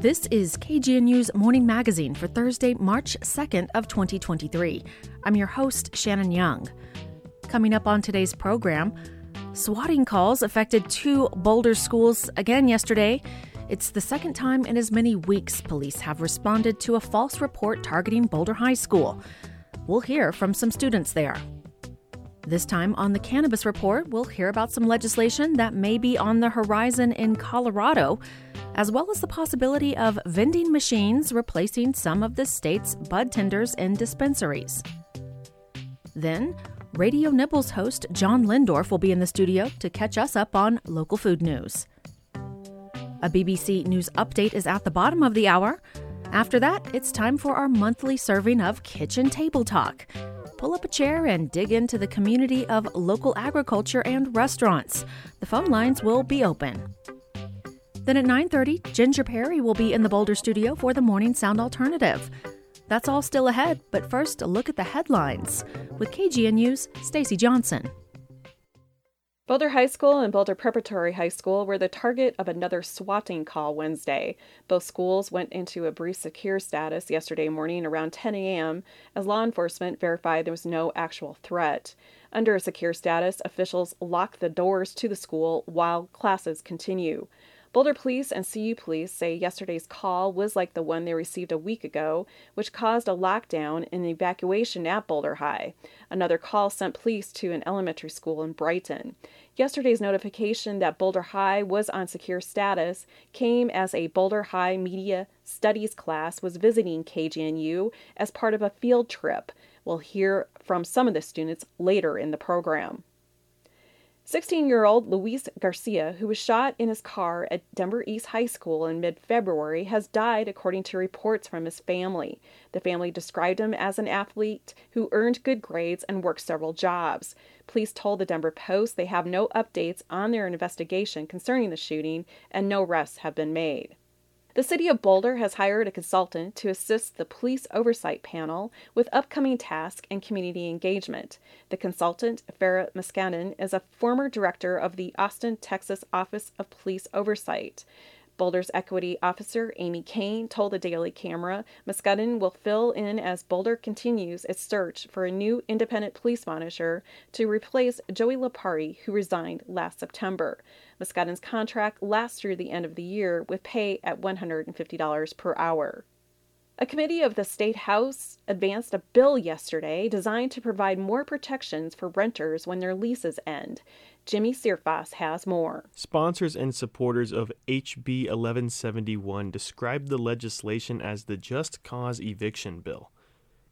This is KGNU's Morning Magazine for Thursday, March 2nd of 2023. I'm your host, Shannon Young. Coming up on today's program, swatting calls affected two Boulder schools again yesterday. It's the second time in as many weeks police have responded to a false report targeting Boulder High School. We'll hear from some students there. This time on the Cannabis Report, we'll hear about some legislation that may be on the horizon in Colorado, as well as the possibility of vending machines replacing some of the state's bud tenders in dispensaries. Then, Radio Nibbles host John Lindorf will be in the studio to catch us up on local food news. A BBC News update is at the bottom of the hour. After that, it's time for our monthly serving of Kitchen Table Talk pull up a chair and dig into the community of local agriculture and restaurants. The phone lines will be open. Then at 9:30, Ginger Perry will be in the Boulder studio for the Morning Sound Alternative. That's all still ahead, but first a look at the headlines with KGNU's Stacy Johnson. Boulder High School and Boulder Preparatory High School were the target of another swatting call Wednesday. Both schools went into a brief secure status yesterday morning around 10 a.m. as law enforcement verified there was no actual threat. Under a secure status, officials lock the doors to the school while classes continue. Boulder Police and CU Police say yesterday's call was like the one they received a week ago, which caused a lockdown and evacuation at Boulder High. Another call sent police to an elementary school in Brighton. Yesterday's notification that Boulder High was on secure status came as a Boulder High Media Studies class was visiting KGNU as part of a field trip. We'll hear from some of the students later in the program. 16 year old Luis Garcia, who was shot in his car at Denver East High School in mid February, has died according to reports from his family. The family described him as an athlete who earned good grades and worked several jobs. Police told the Denver Post they have no updates on their investigation concerning the shooting and no arrests have been made. The City of Boulder has hired a consultant to assist the Police Oversight Panel with upcoming tasks and community engagement. The consultant, Farah Muscadin, is a former director of the Austin, Texas Office of Police Oversight. Boulder's equity officer, Amy Kane, told the Daily Camera Muscadin will fill in as Boulder continues its search for a new independent police monitor to replace Joey Lipari, who resigned last September. Muscadin's contract lasts through the end of the year with pay at $150 per hour. A committee of the State House advanced a bill yesterday designed to provide more protections for renters when their leases end. Jimmy Searfoss has more. Sponsors and supporters of HB 1171 described the legislation as the Just Cause Eviction Bill.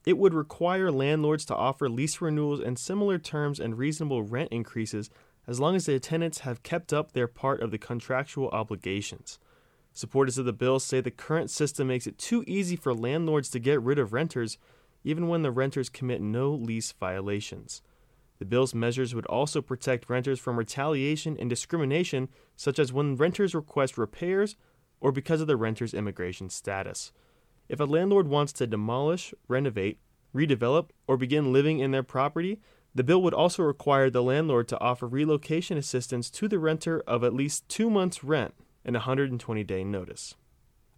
It would require landlords to offer lease renewals and similar terms and reasonable rent increases as long as the tenants have kept up their part of the contractual obligations. Supporters of the bill say the current system makes it too easy for landlords to get rid of renters, even when the renters commit no lease violations. The bill's measures would also protect renters from retaliation and discrimination, such as when renters request repairs or because of the renter's immigration status. If a landlord wants to demolish, renovate, redevelop, or begin living in their property, the bill would also require the landlord to offer relocation assistance to the renter of at least two months' rent and a 120 day notice.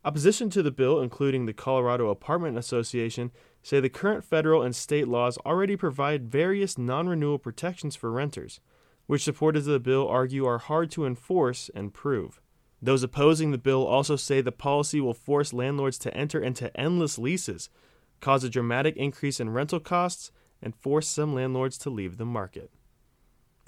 Opposition to the bill, including the Colorado Apartment Association, say the current federal and state laws already provide various non renewal protections for renters, which supporters of the bill argue are hard to enforce and prove. Those opposing the bill also say the policy will force landlords to enter into endless leases, cause a dramatic increase in rental costs, and force some landlords to leave the market.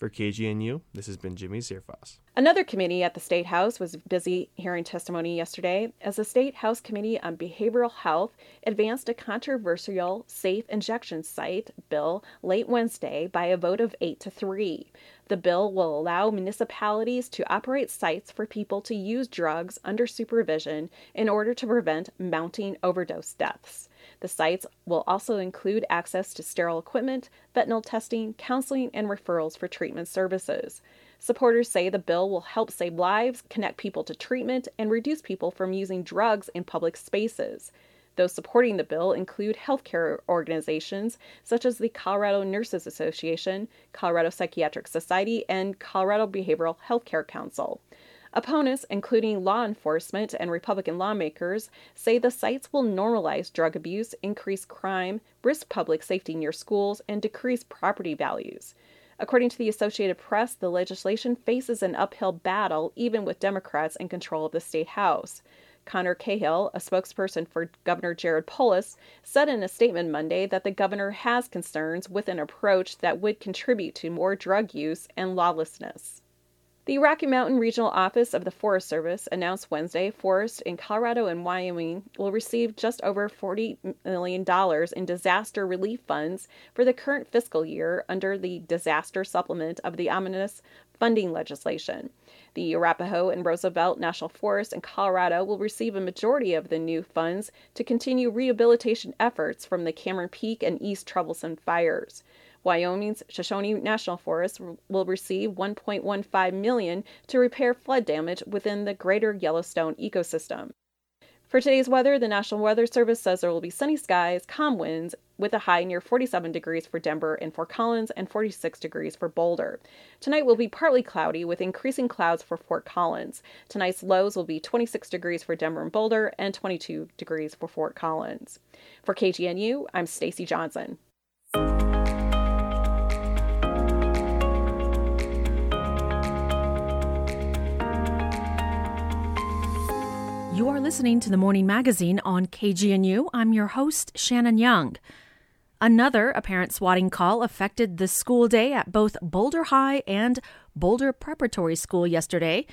For KGNU, this has been Jimmy Searfoss. Another committee at the State House was busy hearing testimony yesterday as the State House Committee on Behavioral Health advanced a controversial safe injection site bill late Wednesday by a vote of 8 to 3. The bill will allow municipalities to operate sites for people to use drugs under supervision in order to prevent mounting overdose deaths. The sites will also include access to sterile equipment, fentanyl testing, counseling, and referrals for treatment services. Supporters say the bill will help save lives, connect people to treatment, and reduce people from using drugs in public spaces. Those supporting the bill include healthcare organizations such as the Colorado Nurses Association, Colorado Psychiatric Society, and Colorado Behavioral Healthcare Council. Opponents, including law enforcement and Republican lawmakers, say the sites will normalize drug abuse, increase crime, risk public safety near schools, and decrease property values. According to the Associated Press, the legislation faces an uphill battle even with Democrats in control of the state House. Conor Cahill, a spokesperson for Governor Jared Polis, said in a statement Monday that the governor has concerns with an approach that would contribute to more drug use and lawlessness. The Rocky Mountain Regional Office of the Forest Service announced Wednesday forests in Colorado and Wyoming will receive just over $40 million in disaster relief funds for the current fiscal year under the disaster supplement of the omnibus funding legislation. The Arapahoe and Roosevelt National Forests in Colorado will receive a majority of the new funds to continue rehabilitation efforts from the Cameron Peak and East Troublesome fires. Wyoming's Shoshone National Forest will receive 1.15 million to repair flood damage within the greater Yellowstone ecosystem. For today's weather, the National Weather Service says there will be sunny skies, calm winds, with a high near 47 degrees for Denver and Fort Collins and 46 degrees for Boulder. Tonight will be partly cloudy with increasing clouds for Fort Collins. Tonight's lows will be 26 degrees for Denver and Boulder and 22 degrees for Fort Collins. For KGNU, I'm Stacy Johnson. Listening to the Morning Magazine on KGNU. I'm your host, Shannon Young. Another apparent swatting call affected the school day at both Boulder High and Boulder Preparatory School yesterday.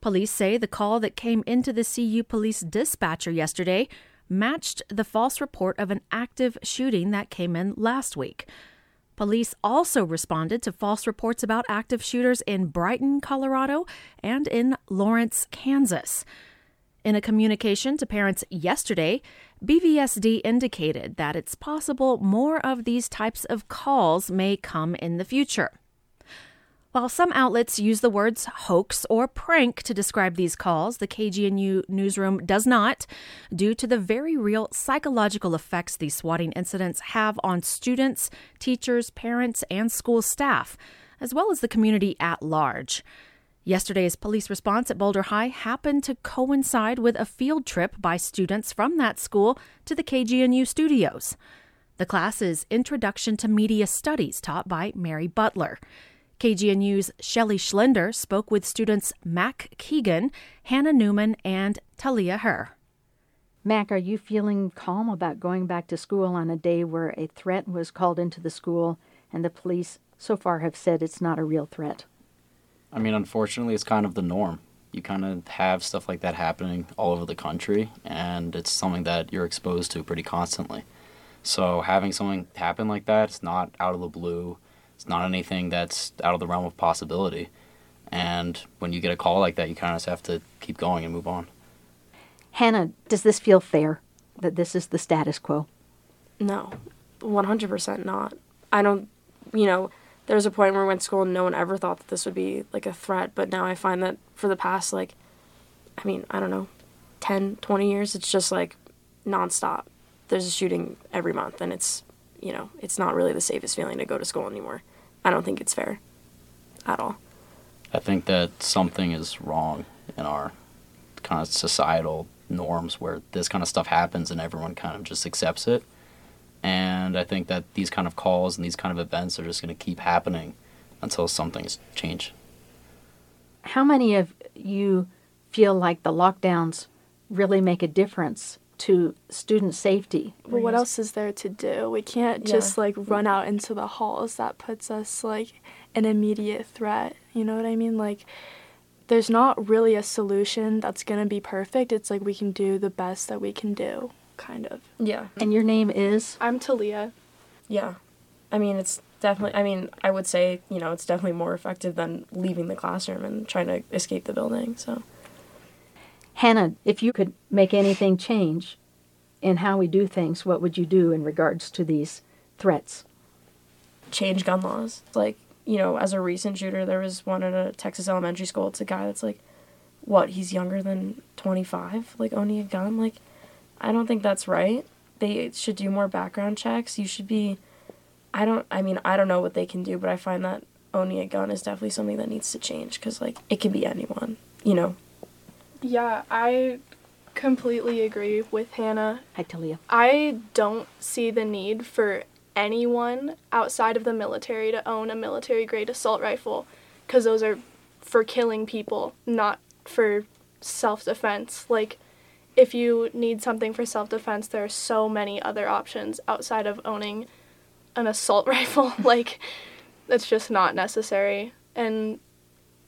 Police say the call that came into the CU police dispatcher yesterday matched the false report of an active shooting that came in last week. Police also responded to false reports about active shooters in Brighton, Colorado, and in Lawrence, Kansas. In a communication to parents yesterday, BVSD indicated that it's possible more of these types of calls may come in the future. While some outlets use the words hoax or prank to describe these calls, the KGNU newsroom does not, due to the very real psychological effects these swatting incidents have on students, teachers, parents, and school staff, as well as the community at large. Yesterday's police response at Boulder High happened to coincide with a field trip by students from that school to the KGNU studios. The class is Introduction to Media Studies, taught by Mary Butler. KGNU's Shelley Schlender spoke with students Mac Keegan, Hannah Newman, and Talia Herr. Mac, are you feeling calm about going back to school on a day where a threat was called into the school and the police so far have said it's not a real threat? I mean, unfortunately, it's kind of the norm. You kind of have stuff like that happening all over the country, and it's something that you're exposed to pretty constantly. So having something happen like that, it's not out of the blue. It's not anything that's out of the realm of possibility. And when you get a call like that, you kind of just have to keep going and move on. Hannah, does this feel fair that this is the status quo? No, 100% not. I don't, you know, there was a point where I went to school and no one ever thought that this would be like a threat, but now I find that for the past like I mean, I don't know, 10, 20 years, it's just like nonstop. There's a shooting every month and it's, you know, it's not really the safest feeling to go to school anymore. I don't think it's fair at all. I think that something is wrong in our kind of societal norms where this kind of stuff happens and everyone kind of just accepts it and I think that these kind of calls and these kind of events are just going to keep happening until something's changed. How many of you feel like the lockdowns really make a difference to student safety? Well, what else is there to do? We can't Yeah. just like run out into the halls. That puts us like an immediate threat. You know what I mean? Like, there's not really a solution that's gonna be perfect. It's like we can do the best that we can do, kind of. Yeah. And your name is? I'm Talia. Yeah. I mean, it's definitely, I mean, I would say, you know, it's definitely more effective than leaving the classroom and trying to escape the building. So, Hannah, if you could make anything change in how we do things, what would you do in regards to these threats? change gun laws. Like, you know, as a recent shooter, there was one at a Texas elementary school. It's a guy that's like, what, he's younger than 25, like owning a gun? Like, I don't think that's right. They should do more background checks. You should be, I don't, I mean, I don't know what they can do, but I find that owning a gun is definitely something that needs to change because, like, it can be anyone. you know. Yeah, I completely agree with Hannah. Hi, Talia. I don't see the need for anyone outside of the military to own a military grade assault rifle because those are for killing people, not for self defense. Like, if you need something for self defense, there are so many other options outside of owning an assault rifle. like, it's just not necessary. And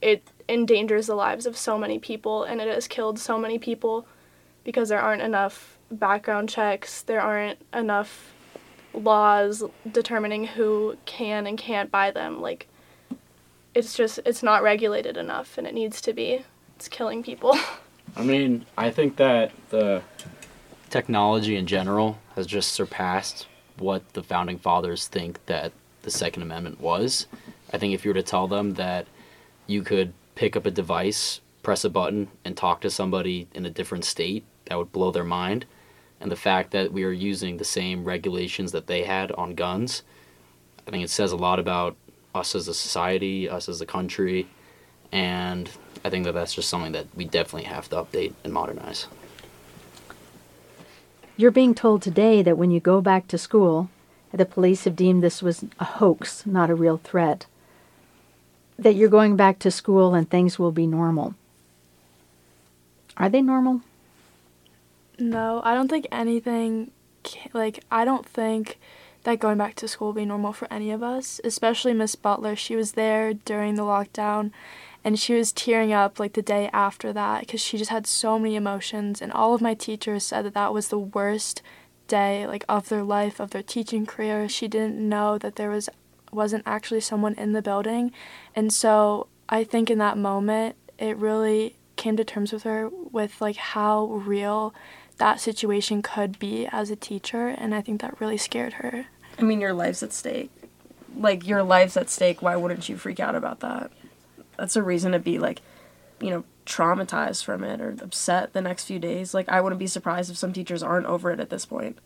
it endangers the lives of so many people, and it has killed so many people because there aren't enough background checks, there aren't enough laws determining who can and can't buy them. Like, it's just, it's not regulated enough, and it needs to be. It's killing people. I mean, I think that the technology in general has just surpassed what the founding fathers think that the Second Amendment was. I think if you were to tell them that you could pick up a device, press a button, and talk to somebody in a different state that would blow their mind. And the fact that we are using the same regulations that they had on guns, I think it says a lot about us as a society, us as a country, and I think that that's just something that we definitely have to update and modernize. You're being told today that when you go back to school, the police have deemed this was a hoax, not a real threat, that you're going back to school and things will be normal. Are they normal? No, I don't think anything, like, I don't think that going back to school will be normal for any of us, especially Miss Butler. She was there during the lockdown and she was tearing up like the day after that because she just had so many emotions and all of my teachers said that that was the worst day like of their life of their teaching career she didn't know that there was wasn't actually someone in the building and so i think in that moment it really came to terms with her with like how real that situation could be as a teacher, and I think that really scared her. I mean, your life's at stake. Like, your life's at stake. Why wouldn't you freak out about that? That's a reason to be, like, you know, traumatized from it or upset the next few days. Like, I wouldn't be surprised if some teachers aren't over it at this point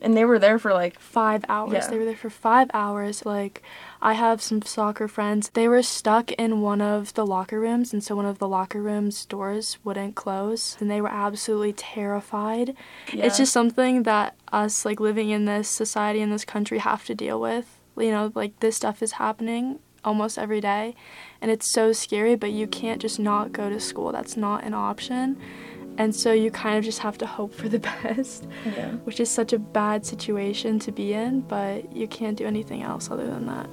and they were there for like five hours. Yeah. They were there for five hours. Like, I have some soccer friends. They were stuck in one of the locker rooms, and so one of the locker rooms' doors wouldn't close, and they were absolutely terrified. Yeah. It's just something that us, like living in this society in this country, have to deal with. You know, like this stuff is happening almost every day, and it's so scary. But you can't just not go to school. That's not an option. And so you kind of just have to hope for the best, yeah. which is such a bad situation to be in, but you can't do anything else other than that.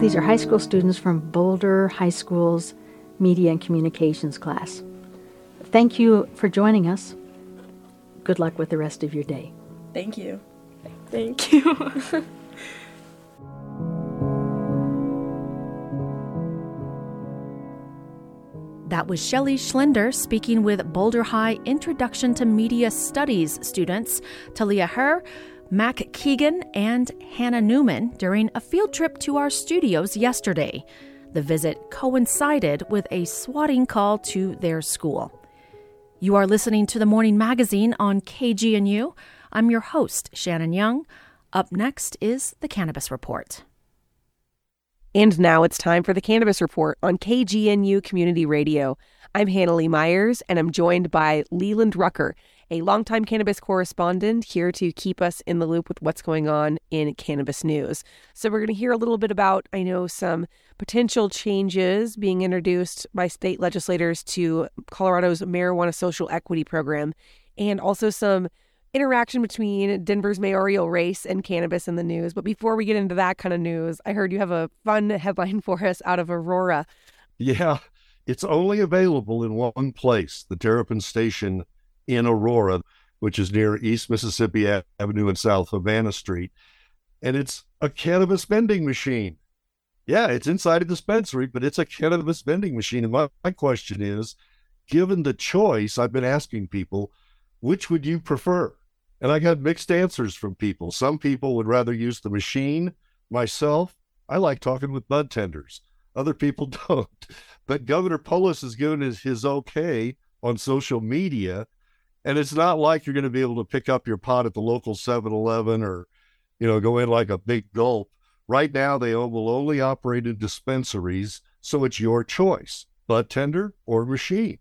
These are high school students from Boulder High School's Media and Communications class. Thank you for joining us. Good luck with the rest of your day. Thank you. Thank you. That was Shelley Schlender speaking with Boulder High Introduction to Media Studies students Talia Herr, Mac Keegan, and Hannah Newman during a field trip to our studios yesterday. The visit coincided with a swatting call to their school. You are listening to the Morning Magazine on KGNU. I'm your host, Shannon Young. Up next is the Cannabis Report. And now it's time for the Cannabis Report on KGNU Community Radio. I'm Hannah Lee Myers, and I'm joined by Leland Rucker, a longtime cannabis correspondent here to keep us in the loop with what's going on in cannabis news. So, we're going to hear a little bit about, I know, some potential changes being introduced by state legislators to Colorado's marijuana social equity program, and also some interaction between Denver's mayoral race and cannabis in the news. But before we get into that kind of news, I heard you have a fun headline for us out of Aurora. Yeah, it's only available in one place, the Terrapin Station in Aurora, which is near East Mississippi Avenue and South Havana Street. And it's a cannabis vending machine. Yeah, it's inside a dispensary, but it's a cannabis vending machine. And my, my question is given the choice, I've been asking people, which would you prefer? And I got mixed answers from people. Some people would rather use the machine. Myself, I like talking with bud tenders. Other people don't. But Governor Polis has given his, his okay on social media. And it's not like you're going to be able to pick up your pot at the local 7 Eleven or, you know, go in like a big gulp Right now, they will only operate in dispensaries, so it's your choice bud tender or machine.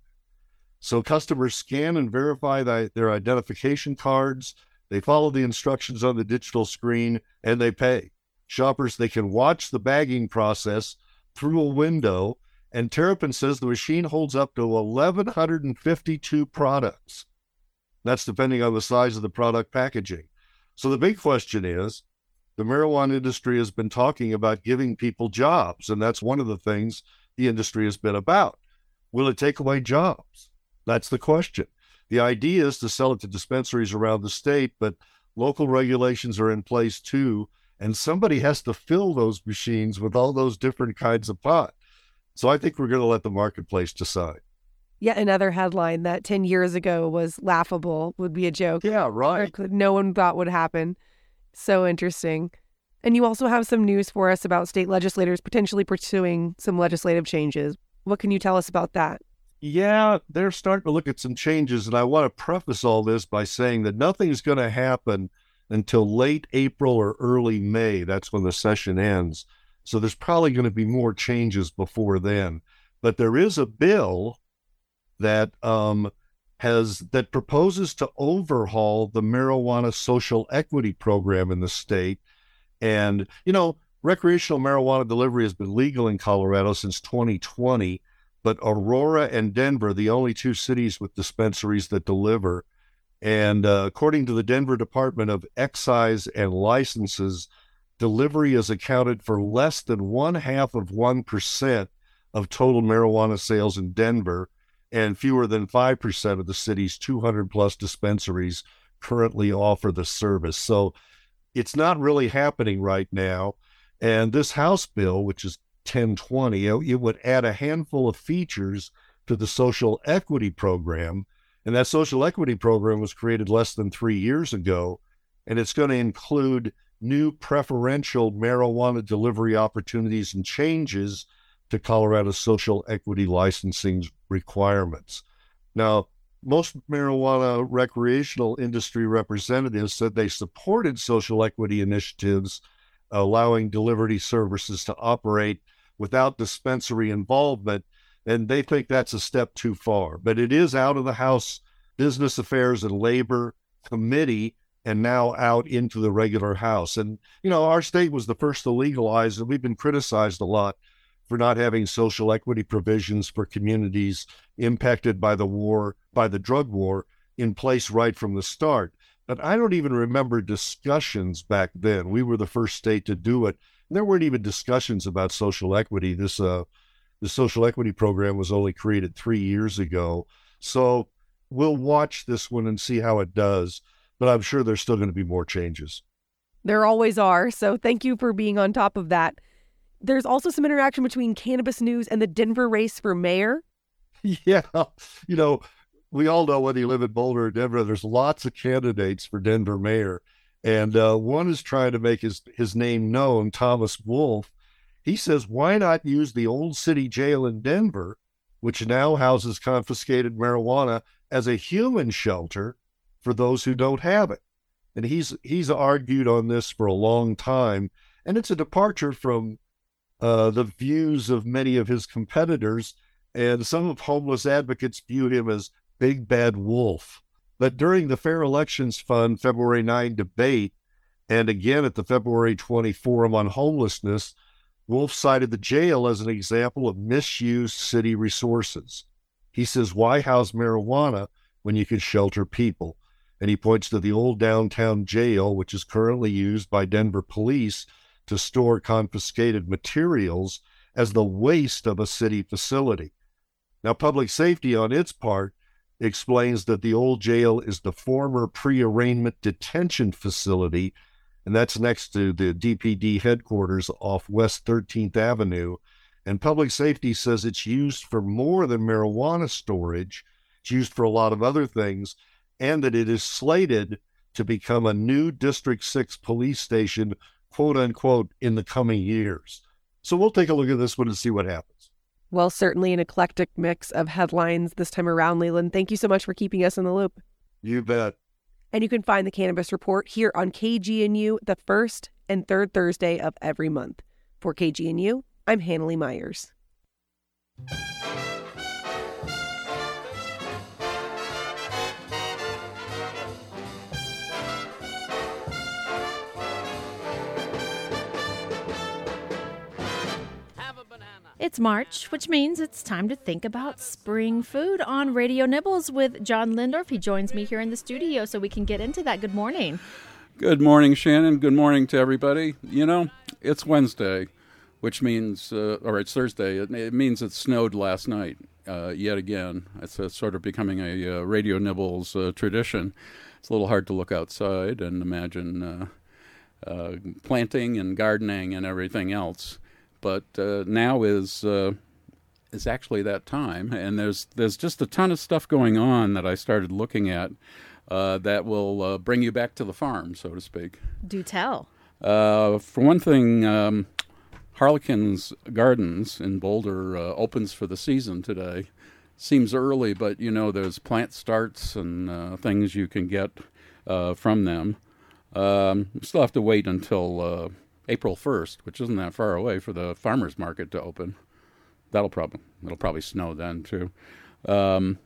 So customers scan and verify the, their identification cards. They follow the instructions on the digital screen and they pay. Shoppers, they can watch the bagging process through a window. And Terrapin says the machine holds up to 1,152 products. That's depending on the size of the product packaging. So the big question is the marijuana industry has been talking about giving people jobs, and that's one of the things the industry has been about. Will it take away jobs? That's the question. The idea is to sell it to dispensaries around the state, but local regulations are in place too. And somebody has to fill those machines with all those different kinds of pot. So I think we're going to let the marketplace decide. Yet another headline that 10 years ago was laughable would be a joke. Yeah, right. No one thought would happen. So interesting. And you also have some news for us about state legislators potentially pursuing some legislative changes. What can you tell us about that? Yeah, they're starting to look at some changes. And I want to preface all this by saying that nothing's going to happen until late April or early May. That's when the session ends. So there's probably going to be more changes before then. But there is a bill that um, has that proposes to overhaul the marijuana social equity program in the state and, you know, recreational marijuana delivery has been legal in Colorado since 2020, but Aurora and Denver, the only two cities with dispensaries that deliver. And uh, according to the Denver Department of Excise and Licenses, delivery is accounted for less than one half of 1% of total marijuana sales in Denver, and fewer than 5% of the city's 200 plus dispensaries currently offer the service. So it's not really happening right now. And this House bill, which is 1020, it would add a handful of features to the social equity program. And that social equity program was created less than three years ago. And it's going to include new preferential marijuana delivery opportunities and changes to Colorado's social equity licensing requirements. Now, most marijuana recreational industry representatives said they supported social equity initiatives allowing delivery services to operate without dispensary involvement. And they think that's a step too far. But it is out of the House Business Affairs and Labor Committee and now out into the regular House. And, you know, our state was the first to legalize, and we've been criticized a lot for not having social equity provisions for communities impacted by the war, by the drug war, in place right from the start. But I don't even remember discussions back then. We were the first state to do it. There weren't even discussions about social equity. This uh, the social equity program was only created three years ago. So we'll watch this one and see how it does. But I'm sure there's still going to be more changes. There always are. So thank you for being on top of that. There's also some interaction between cannabis news and the Denver race for mayor. Yeah. You know, we all know whether you live in Boulder or Denver, there's lots of candidates for Denver mayor. And uh, one is trying to make his, his name known, Thomas Wolf. He says, why not use the old city jail in Denver, which now houses confiscated marijuana, as a human shelter for those who don't have it? And he's he's argued on this for a long time, and it's a departure from uh, the views of many of his competitors, and some of homeless advocates view him as big bad wolf. But during the Fair Elections Fund February 9 debate, and again at the February 20 Forum on Homelessness, Wolf cited the jail as an example of misused city resources. He says, Why house marijuana when you can shelter people? And he points to the old downtown jail, which is currently used by Denver police to store confiscated materials as the waste of a city facility. Now, public safety, on its part, explains that the old jail is the former pre arraignment detention facility, and that's next to the DPD headquarters off West 13th Avenue. And public safety says it's used for more than marijuana storage, it's used for a lot of other things, and that it is slated to become a new District 6 police station quote unquote, in the coming years. So we'll take a look at this one and see what happens. Well, certainly an eclectic mix of headlines this time around, Leland. Thank you so much for keeping us in the loop. You bet. And you can find the Cannabis Report here on KGNU, the first and third Thursday of every month. For KGNU, I'm Hanley Myers. It's March, which means it's time to think about spring food on Radio Nibbles with John Lindorf. He joins me here in the studio so we can get into that. Good morning. Good morning, Shannon. Good morning to everybody. You know, it's Wednesday, which means, uh, or it's Thursday. It, it, means it snowed last night uh, yet again. It's uh, sort of becoming a uh, Radio Nibbles uh, tradition. It's a little hard to look outside and imagine uh, planting and gardening and everything else but uh, now is uh, is actually that time, and there's there's just a ton of stuff going on that I started looking at uh, that will uh, bring you back to the farm, so to speak. Do tell. Uh, for one thing, um, Harlequin's Gardens in Boulder uh, opens for the season today. Seems early, but you know there's plant starts and things you can get from them. Um, still have to wait until April 1st, which isn't that far away for the farmers market to open. That'll probably it'll probably snow then too. Um,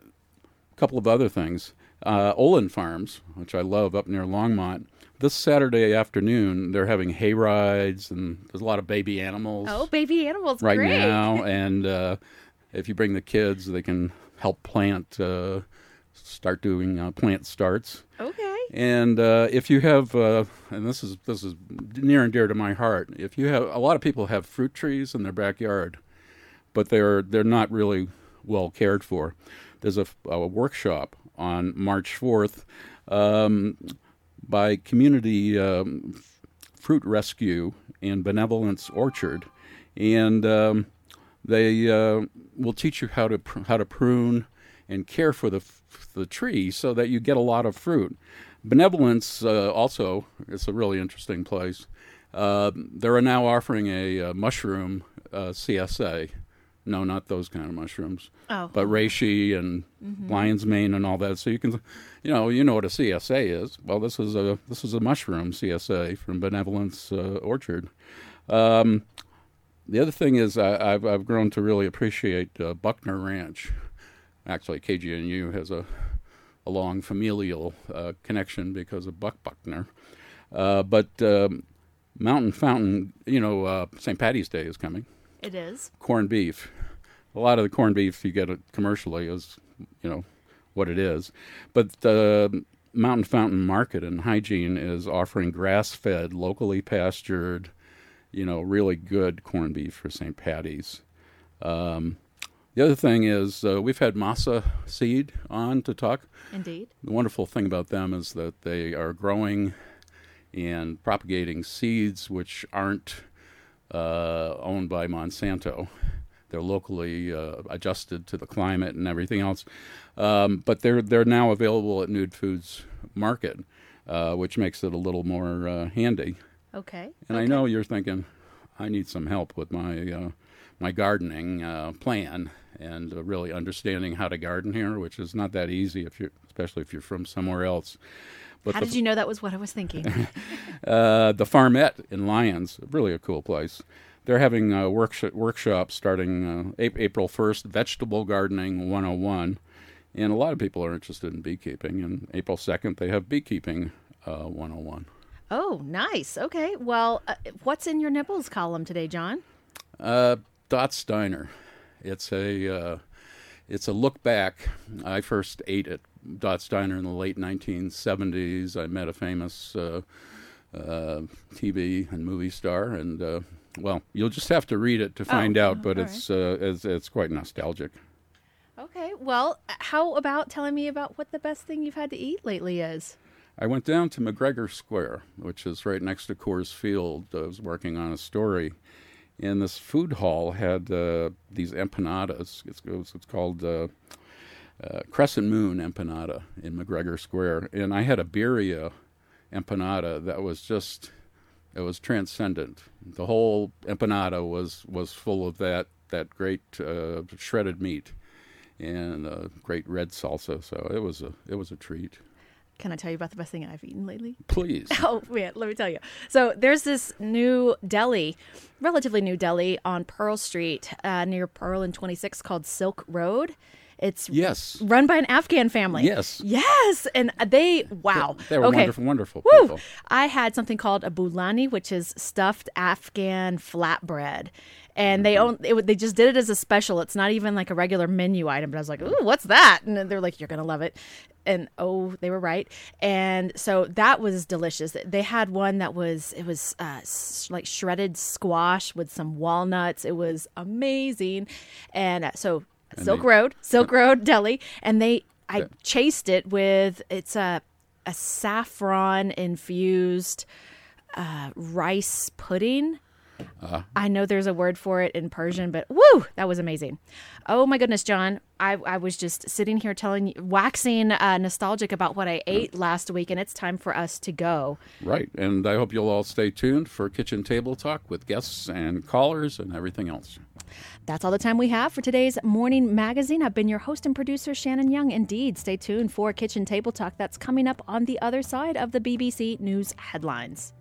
a couple of other things. Uh, Olin Farms, which I love up near Longmont, this Saturday afternoon they're having hay rides and there's a lot of baby animals. Oh, baby animals! Right great. now, and uh, if you bring the kids, they can help plant, uh, start doing uh, plant starts. Okay. And uh, if you have, uh, and this is this is near and dear to my heart, if you have a lot of people have fruit trees in their backyard, but they're they're not really well cared for. There's a, a workshop on March 4th um, by Community um, Fruit Rescue and Benevolence Orchard, and um, they uh, will teach you how to pr- how to prune and care for the the tree so that you get a lot of fruit. Benevolence uh, also is a really interesting place. Uh, they're now offering a, a mushroom uh, CSA. No, not those kind of mushrooms. Oh. But reishi and mm-hmm. lion's mane and all that. So you can, you know, you know what a CSA is. Well, this is a this is a mushroom CSA from Benevolence uh, Orchard. Um, the other thing is I, have I've grown to really appreciate uh, Buckner Ranch. Actually, KGNU has a a long familial uh, connection because of Buck Buckner. Uh, but um, Mountain Fountain, you know, uh, St. Patty's Day is coming. It is. Corned beef. A lot of the corned beef you get commercially is, you know, what it is. But the Mountain Fountain Market and Hygiene is offering grass fed, locally pastured, you know, really good corned beef for St. Patty's. Um, the other thing is uh, we've had Masa Seed on to talk. Indeed. The wonderful thing about them is that they are growing and propagating seeds which aren't uh, owned by Monsanto. They're locally uh, adjusted to the climate and everything else, um, but they're they're now available at Nude Foods Market, uh, which makes it a little more uh, handy. Okay. And okay. I know you're thinking, I need some help with my uh, my gardening plan and uh, really understanding how to garden here, which is not that easy if you're, especially if you're from somewhere else. But how the, did you know that was what I was thinking? uh, the Farmette in Lyons, really a cool place. They're having a workshop, workshop starting uh, April 1st, Vegetable Gardening 101. And a lot of people are interested in beekeeping. And April 2nd, they have Beekeeping uh, 101. Oh, nice. Okay. Well, uh, what's in your nibbles column today, John? Uh, Dot's Diner. It's a uh, it's a look back. I first ate at Dot's Diner in the late 1970s. I met a famous uh, uh, TV and movie star, and uh, well, you'll just have to read it to find oh, out. But it's, right. Uh, it's it's quite nostalgic. Okay, well, how about telling me about what the best thing you've had to eat lately is? I went down to McGregor Square, which is right next to Coors Field. I was working on a story and this food hall had uh, these empanadas. It's, it's called uh, uh, Crescent Moon Empanada in McGregor Square, and I had a birria empanada that was just it was transcendent. The whole empanada was was full of that that great uh, shredded meat and great red salsa. So it was a it was a treat. Can I tell you about the best thing I've eaten lately? Please. Oh man, let me tell you. So there's this new deli, relatively new deli on Pearl Street uh, near Pearl and 26 called Silk Road. It's Yes. run by an Afghan family. Yes. Yes, and they wow. They were okay. wonderful, wonderful Woo! people. I had something called a bulani, which is stuffed Afghan flatbread. And they own it, they just did it as a special. It's not even like a regular menu item. But I was like, "Ooh, what's that?" And they're like, "You're gonna love it." And oh, they were right. And so that was delicious. They had one that was it was uh, s- like shredded squash with some walnuts. It was amazing. And uh, so Silk they- Road, Silk Road Deli, and they I Yeah. chased it with it's a a saffron infused uh, rice pudding. I know there's a word for it in Persian, but woo, that was amazing. Oh my goodness, John. I, I was just sitting here telling you, waxing uh, nostalgic about what I ate last week, and it's time for us to go. Right. And I hope you'll all stay tuned for Kitchen Table Talk with guests and callers and everything else. That's all the time we have for today's morning magazine. I've been your host and producer, Shannon Young. Indeed, stay tuned for Kitchen Table Talk that's coming up on the other side of the BBC News headlines.